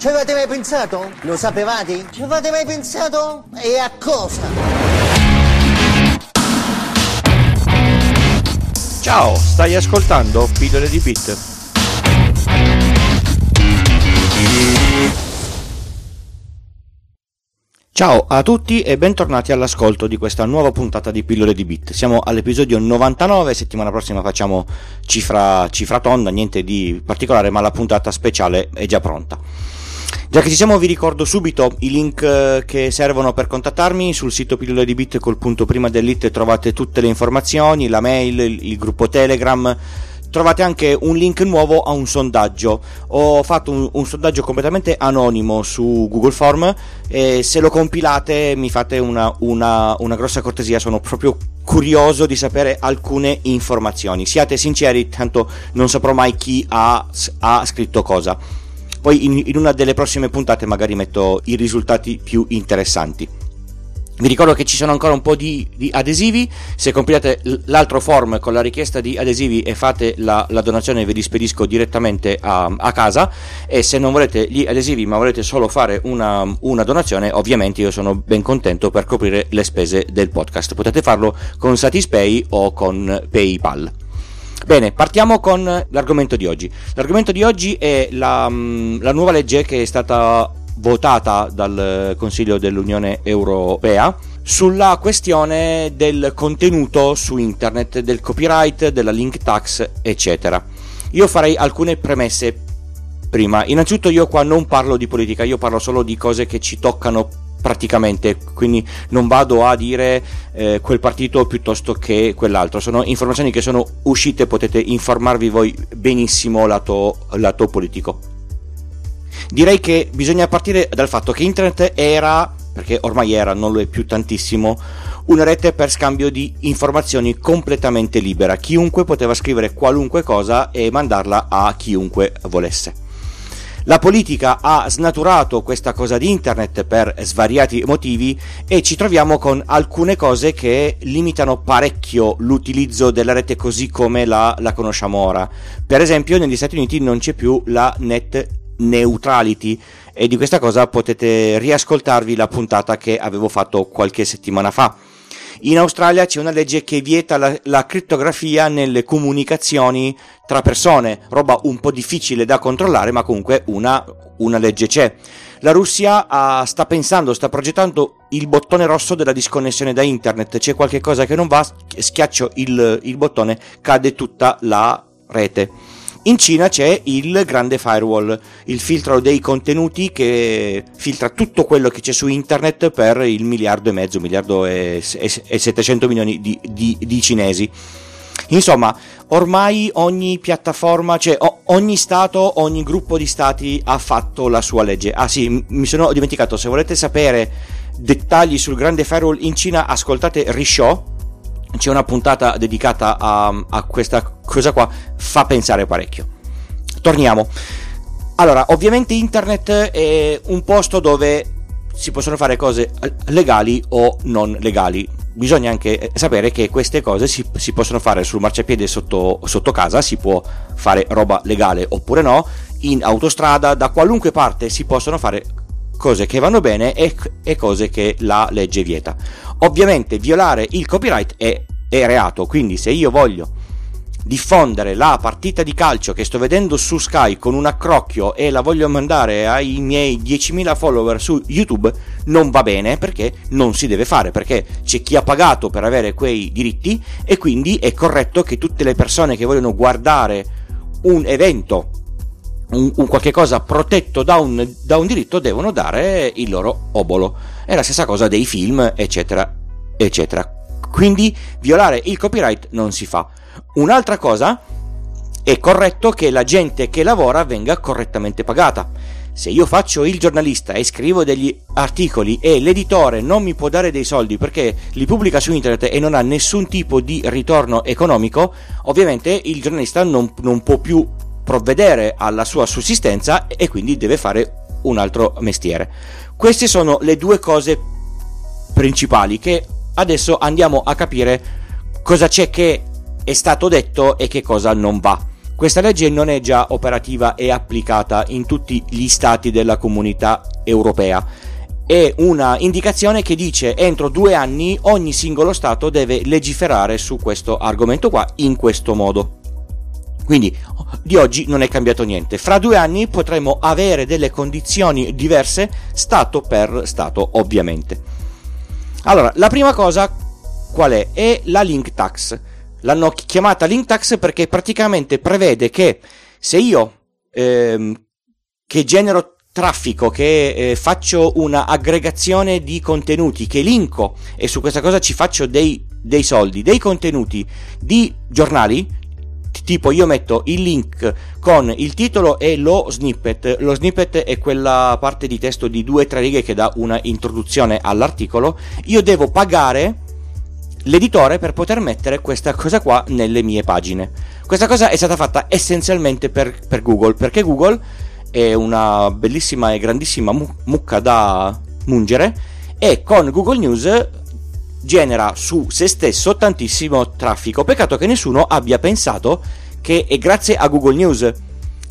Ci avete mai pensato? Lo sapevate? Ci avete mai pensato? E a cosa? Ciao, stai ascoltando Pillole di Bit. Ciao a tutti e bentornati all'ascolto di questa nuova puntata di Pillole di Bit. Siamo all'episodio 99, settimana prossima facciamo cifra, cifra tonda, niente di particolare, ma la puntata speciale è già pronta. Già che ci siamo vi ricordo subito i link eh, che servono per contattarmi sul sito pillole di bit col punto prima dell'it trovate tutte le informazioni, la mail, il gruppo Telegram, trovate anche un link nuovo a un sondaggio. Ho fatto un, un, sondaggio completamente anonimo su Google Form e se lo compilate mi fate una, una, una grossa cortesia, sono proprio curioso di sapere alcune informazioni. Siate sinceri, tanto non saprò mai chi ha, ha scritto cosa. Poi in, in una delle prossime puntate magari metto i risultati più interessanti. Vi ricordo che ci sono ancora un po' di, di, adesivi, se compilate l'altro form con la richiesta di adesivi e fate la, la donazione ve li spedisco direttamente a, a, casa e se non volete gli adesivi ma volete solo fare una, una, donazione ovviamente io sono ben contento per coprire le spese del podcast, potete farlo con Satispay o con PayPal. Bene, partiamo con l'argomento di oggi. L'argomento di oggi è la, mm, la nuova legge che è stata votata dal Consiglio dell'Unione Europea sulla questione del contenuto su internet, del copyright, della link tax, eccetera. Io farei alcune premesse prima. Innanzitutto io qua non parlo di politica, io parlo solo di cose che ci toccano praticamente, quindi non vado a dire eh, quel partito piuttosto che quell'altro, sono informazioni che sono uscite, potete informarvi voi benissimo lato, lato politico. Direi che bisogna partire dal fatto che internet era, perché ormai era, non lo è più tantissimo, una rete per scambio di informazioni completamente libera, chiunque poteva scrivere qualunque cosa e mandarla a chiunque volesse. La politica ha snaturato questa cosa di internet per svariati motivi e ci troviamo con alcune cose che limitano parecchio l'utilizzo della rete così come la, la conosciamo ora. Per esempio negli Stati Uniti non c'è più la net neutrality e di questa cosa potete riascoltarvi la puntata che avevo fatto qualche settimana fa. In Australia c'è una legge che vieta la, la crittografia nelle comunicazioni tra persone, roba un po' difficile da controllare, ma comunque una, una legge c'è. La Russia ha, sta pensando, sta progettando il bottone rosso della disconnessione da internet. C'è qualche cosa che non va, schiaccio il, il bottone, cade tutta la rete. In Cina c'è il grande firewall, il filtro dei contenuti che filtra tutto quello che c'è su internet per il miliardo e mezzo, miliardo e, e, e 700 milioni di, di, di, cinesi. Insomma, ormai ogni piattaforma, cioè ogni stato, ogni gruppo di stati ha fatto la sua legge. Ah sì, mi sono dimenticato, se volete sapere dettagli sul grande firewall in Cina, ascoltate Rishow c'è una puntata dedicata a, a, questa cosa qua, fa pensare parecchio. Torniamo. Allora, ovviamente internet è un posto dove si possono fare cose legali o non legali. Bisogna anche sapere che queste cose si, si possono fare sul marciapiede sotto, sotto casa, si può fare roba legale oppure no, in autostrada, da qualunque parte si possono fare cose che vanno bene e, e cose che la legge vieta. Ovviamente violare il copyright è, è reato, quindi se io voglio diffondere la partita di calcio che sto vedendo su Sky con un accrocchio e la voglio mandare ai miei 10.000 follower su YouTube, non va bene perché non si deve fare, perché c'è chi ha pagato per avere quei diritti e quindi è corretto che tutte le persone che vogliono guardare un evento un, un qualche cosa protetto da un, da un diritto devono dare il loro obolo. È la stessa cosa dei film, eccetera, eccetera. Quindi violare il copyright non si fa. Un'altra cosa è corretto che la gente che lavora venga correttamente pagata. Se io faccio il giornalista e scrivo degli articoli e l'editore non mi può dare dei soldi perché li pubblica su internet e non ha nessun tipo di ritorno economico, ovviamente il giornalista non, non può più provvedere alla sua sussistenza e quindi deve fare un altro mestiere. Queste sono le due cose principali che adesso andiamo a capire cosa c'è che è stato detto e che cosa non va. questa legge non è già operativa e applicata in tutti gli stati della comunità europea. È una indicazione che dice entro due anni ogni singolo Stato deve legiferare su questo argomento qua in questo modo. Quindi di oggi non è cambiato niente. Fra due anni potremo avere delle condizioni diverse Stato per Stato, ovviamente. Allora, la prima cosa qual è? È la link tax. L'hanno chiamata link tax perché praticamente prevede che se io ehm, che genero traffico, che eh, faccio una aggregazione di contenuti, che linko e su questa cosa ci faccio dei, dei soldi, dei contenuti di giornali, tipo io metto il link con il titolo e lo snippet. Lo snippet è quella parte di testo di due o tre righe che dà una introduzione all'articolo. Io devo pagare l'editore per poter mettere questa cosa qua nelle mie pagine. Questa cosa è stata fatta essenzialmente per, per google perché google è una bellissima e grandissima mucca da mungere e con google news genera su se stesso tantissimo traffico. Peccato che nessuno abbia pensato che è grazie a Google News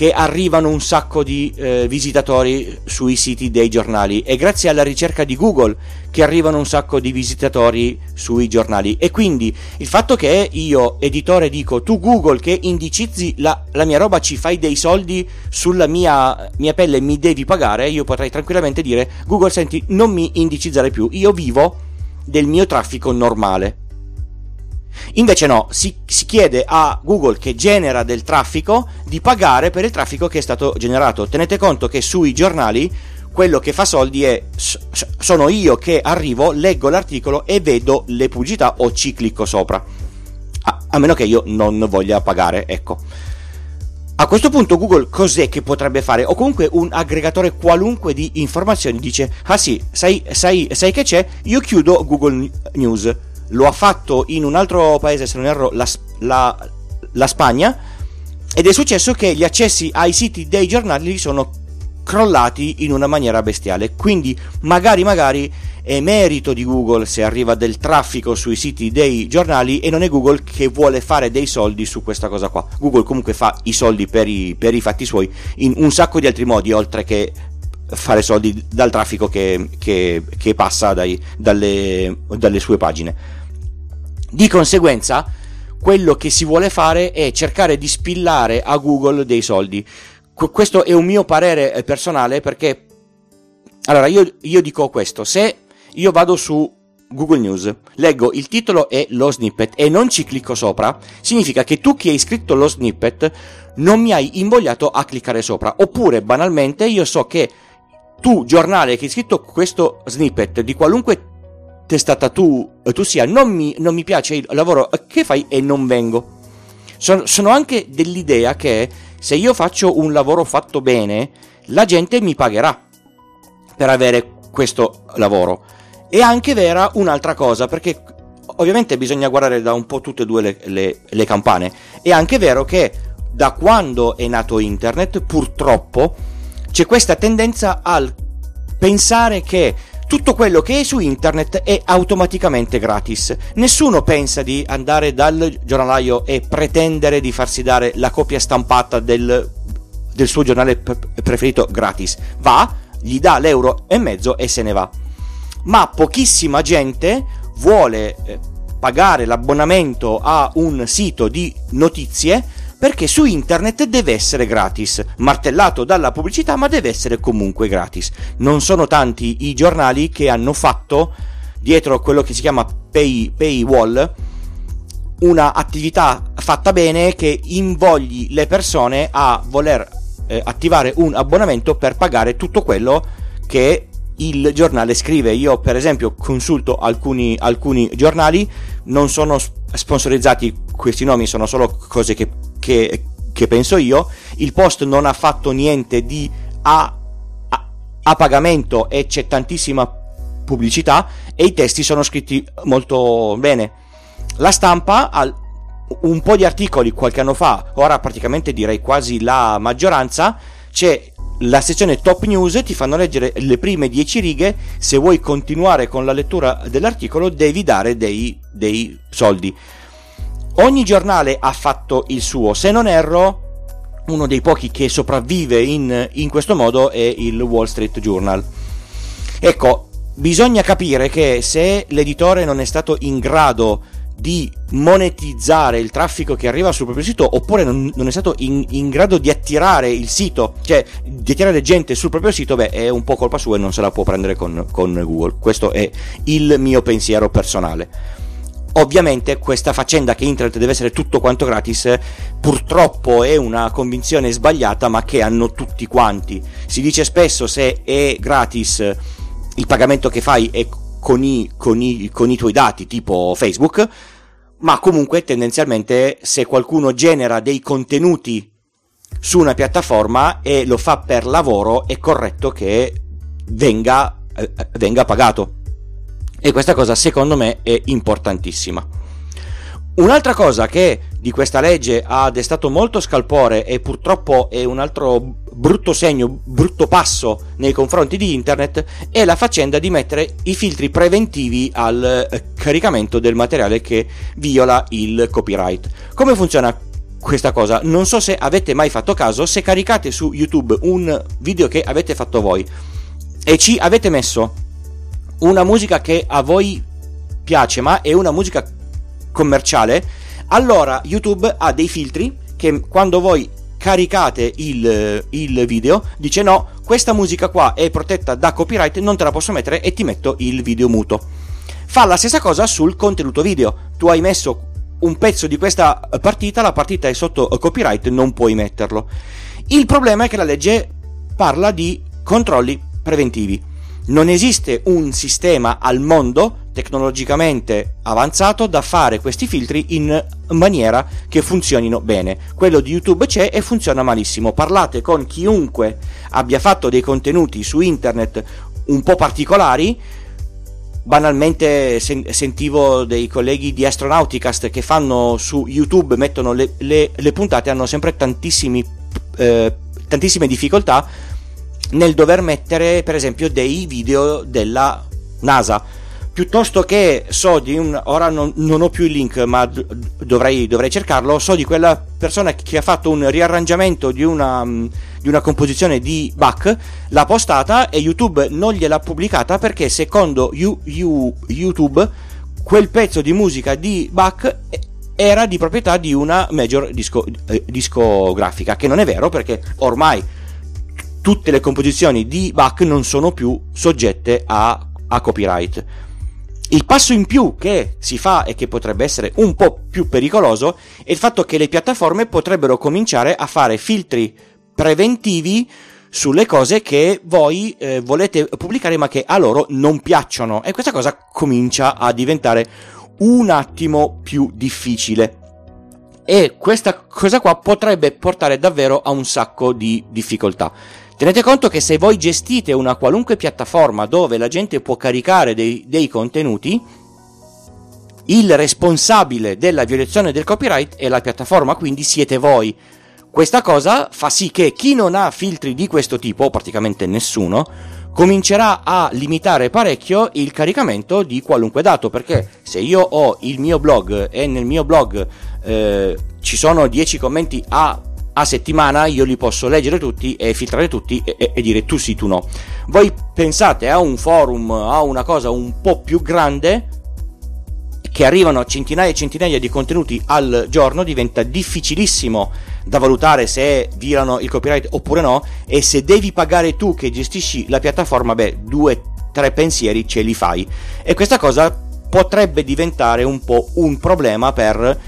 che arrivano un sacco di eh, visitatori sui siti dei giornali è grazie alla ricerca di Google che arrivano un sacco di visitatori sui giornali e quindi il fatto che io editore dico tu Google che indicizzi la, la mia roba ci fai dei soldi sulla mia, mia pelle mi devi pagare io potrei tranquillamente dire Google senti non mi indicizzare più io vivo del mio traffico normale. Invece no, si, si, chiede a Google che genera del traffico di pagare per il traffico che è stato generato. Tenete conto che sui giornali quello che fa soldi è sono io che arrivo, leggo l'articolo e vedo le pubblicità o ci clicco sopra. A, a meno che io non voglia pagare, ecco. A questo punto Google cos'è che potrebbe fare? O comunque un aggregatore qualunque di informazioni dice, ah sì, sai, sai, sai che c'è? Io chiudo Google News. Lo ha fatto in un altro paese, se non erro, la, la, la Spagna, ed è successo che gli accessi ai siti dei giornali sono crollati in una maniera bestiale. Quindi magari magari è merito di Google se arriva del traffico sui siti dei giornali e non è Google che vuole fare dei soldi su questa cosa qua. Google comunque fa i soldi per i, per i fatti suoi in un sacco di altri modi oltre che fare soldi dal traffico che, che, che passa dai, dalle, dalle sue pagine. Di conseguenza, quello che si vuole fare è cercare di spillare a Google dei soldi questo è un mio parere eh, personale perché allora io, io dico questo se io vado su Google News, leggo il titolo e lo snippet e non ci clicco sopra, significa che tu che hai scritto lo snippet non mi hai invogliato a cliccare sopra. Oppure, banalmente, io so che tu, giornale, che hai scritto questo snippet di qualunque testata tu, eh, tu sia, non mi, non mi piace il lavoro che fai e non vengo. Sono, sono anche dell'idea che se io faccio un lavoro fatto bene, la gente mi pagherà per avere questo lavoro. È anche vera un'altra cosa, perché ovviamente bisogna guardare da un po' tutte e due le, le, le campane. È anche vero che da quando è nato internet, purtroppo, c'è questa tendenza al pensare che tutto quello che è su internet è automaticamente gratis. Nessuno pensa di andare dal giornalaio e pretendere di farsi dare la copia stampata del, del suo giornale preferito gratis. Va, gli dà l'euro e mezzo e se ne va. Ma pochissima gente vuole eh, pagare l'abbonamento a un sito di notizie perché su internet deve essere gratis, martellato dalla pubblicità, ma deve essere comunque gratis. Non sono tanti i giornali che hanno fatto dietro quello che si chiama pay, paywall una attività fatta bene che invogli le persone a voler eh, attivare un abbonamento per pagare tutto quello che il giornale scrive. Io, per esempio, consulto alcuni, alcuni giornali, non sono sponsorizzati questi nomi, sono solo cose che che, che penso io, il post non ha fatto niente di a, a, a pagamento e c'è tantissima pubblicità e i testi sono scritti molto bene. La stampa ha un po' di articoli qualche anno fa, ora praticamente direi quasi la maggioranza, c'è la sezione top news, ti fanno leggere le prime 10 righe, se vuoi continuare con la lettura dell'articolo devi dare dei, dei soldi ogni giornale ha fatto il suo. Se non erro, uno dei pochi che sopravvive in, in questo modo è il Wall Street Journal. Ecco, bisogna capire che se l'editore non è stato in grado di monetizzare il traffico che arriva sul proprio sito oppure non, non è stato in, in, grado di attirare il sito, cioè di attirare gente sul proprio sito, beh è un po' colpa sua e non se la può prendere con, con Google. Questo è il mio pensiero personale. Ovviamente questa faccenda che internet deve essere tutto quanto gratis purtroppo è una convinzione sbagliata ma che hanno tutti quanti. Si dice spesso se è gratis il pagamento che fai è con i, con i, con i tuoi dati tipo Facebook, ma comunque tendenzialmente se qualcuno genera dei contenuti su una piattaforma e lo fa per lavoro è corretto che venga, eh, venga pagato. E questa cosa secondo me è importantissima. Un'altra cosa che di questa legge ha destato molto scalpore e purtroppo è un altro brutto segno, brutto passo nei confronti di internet è la faccenda di mettere i filtri preventivi al eh, caricamento del materiale che viola il copyright. Come funziona questa cosa? Non so se avete mai fatto caso, se caricate su YouTube un video che avete fatto voi e ci avete messo una musica che a voi piace, ma è una musica commerciale, allora YouTube ha dei filtri che quando voi caricate il, il, video dice no, questa musica qua è protetta da copyright, non te la posso mettere e ti metto il video muto. Fa la stessa cosa sul contenuto video. Tu hai messo un pezzo di questa partita, la partita è sotto copyright, non puoi metterlo. Il problema è che la legge parla di controlli preventivi. Non esiste un sistema al mondo tecnologicamente avanzato da fare questi filtri in maniera che funzionino bene. Quello di YouTube c'è e funziona malissimo. Parlate con chiunque abbia fatto dei contenuti su internet un po' particolari. Banalmente sen- sentivo dei colleghi di Astronauticast che fanno su YouTube, mettono le, le, le puntate, hanno sempre tantissimi, eh, tantissime difficoltà nel dover mettere per esempio dei video della NASA. Piuttosto che so di un ora non, non ho più il link ma dovrei, dovrei, cercarlo so di quella persona che ha fatto un riarrangiamento di una, di una composizione di Bach l'ha postata e YouTube non gliel'ha pubblicata perché secondo you, you, YouTube quel pezzo di musica di Bach era di proprietà di una major disco, eh, discografica che non è vero perché ormai tutte le composizioni di Bach non sono più soggette a, a copyright. Il passo in più che si fa e che potrebbe essere un po' più pericoloso è il fatto che le piattaforme potrebbero cominciare a fare filtri preventivi sulle cose che voi eh, volete pubblicare ma che a loro non piacciono. E questa cosa comincia a diventare un attimo più difficile. E questa cosa qua potrebbe portare davvero a un sacco di difficoltà Tenete conto che se voi gestite una qualunque piattaforma dove la gente può caricare dei, dei contenuti, il responsabile della violazione del copyright è la piattaforma, quindi siete voi. Questa cosa fa sì che chi non ha filtri di questo tipo, praticamente nessuno, comincerà a limitare parecchio il caricamento di qualunque dato, perché se io ho il mio blog e nel mio blog eh, ci sono 10 commenti a a settimana io li posso leggere tutti e filtrare tutti e, e, e, dire tu sì, tu no. Voi pensate a un forum, a una cosa un po' più grande che arrivano a centinaia e centinaia di contenuti al giorno, diventa difficilissimo da valutare se virano il copyright oppure no e se devi pagare tu che gestisci la piattaforma, beh, due, tre pensieri ce li fai. E questa cosa potrebbe diventare un po' un problema per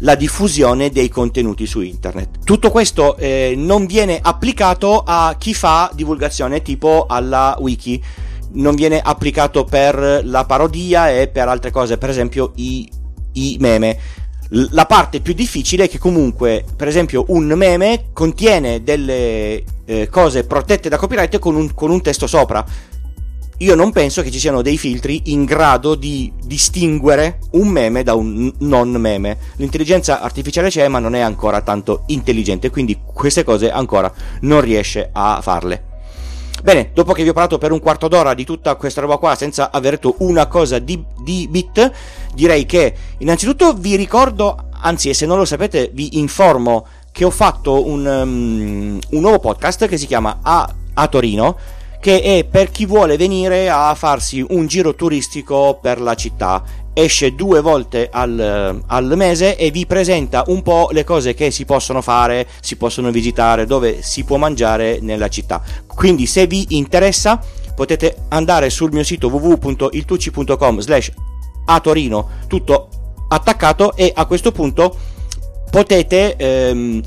la diffusione dei contenuti su internet. Tutto questo eh, non viene applicato a chi fa divulgazione tipo alla wiki, non viene applicato per la parodia e per altre cose, per esempio i, i meme. La parte più difficile è che comunque, per esempio, un meme contiene delle eh, cose protette da copyright con un, con un testo sopra io non penso che ci siano dei filtri in grado di distinguere un meme da un non meme. L'intelligenza artificiale c'è, ma non è ancora tanto intelligente, quindi queste cose ancora non riesce a farle. Bene, dopo che vi ho parlato per un quarto d'ora di tutta questa roba qua senza aver detto una cosa di, di bit, direi che innanzitutto vi ricordo, anzi se non lo sapete vi informo che ho fatto un, um, un nuovo podcast che si chiama A, a Torino che è per chi vuole venire a farsi un giro turistico per la città. Esce due volte al, al, mese e vi presenta un po' le cose che si possono fare, si possono visitare, dove si può mangiare nella città. Quindi se vi interessa potete andare sul mio sito www.iltucci.com slash a Torino tutto attaccato e a questo punto potete ehm,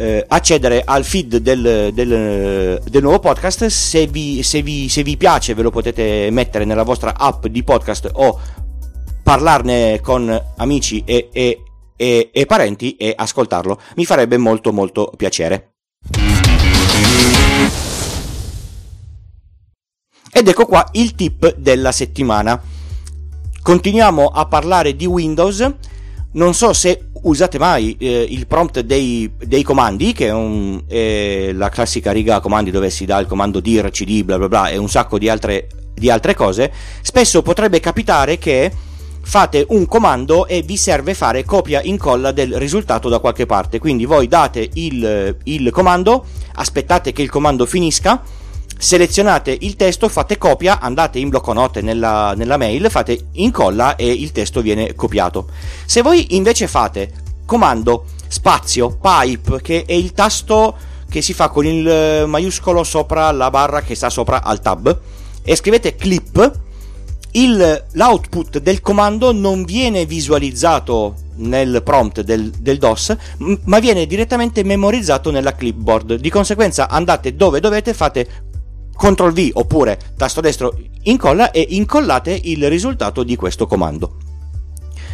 eh, accedere al feed del, del, del nuovo podcast. Se vi, se, vi, se vi piace, ve lo potete mettere nella vostra app di podcast o parlarne con amici e, e, e, e parenti e ascoltarlo. Mi farebbe molto molto piacere. Ed ecco qua il tip della settimana. Continuiamo a parlare di Windows. Non so se usate mai eh, il prompt dei, dei, comandi, che è, un, è, la classica riga comandi dove si dà il comando dir, cd, bla bla bla, e un sacco di altre, di altre cose, spesso potrebbe capitare che fate un comando e vi serve fare copia incolla del risultato da qualche parte. Quindi voi date il, il comando, aspettate che il comando finisca selezionate il testo, fate copia, andate in blocco note nella, nella mail, fate incolla e il testo viene copiato. Se voi invece fate comando spazio pipe, che è il tasto che si fa con il maiuscolo sopra la barra che sta sopra al tab, e scrivete clip, il, l'output del comando non viene visualizzato nel prompt del, del, DOS, ma viene direttamente memorizzato nella clipboard. Di conseguenza andate dove dovete, fate CTRL V oppure tasto destro incolla e incollate il risultato di questo comando.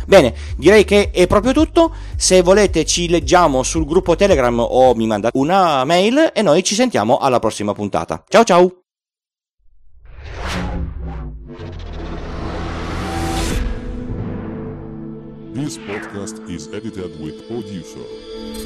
Bene, direi che è proprio tutto. Se volete ci leggiamo sul gruppo Telegram o mi mandate una mail e noi ci sentiamo alla prossima puntata. Ciao ciao! This podcast is edited with producer.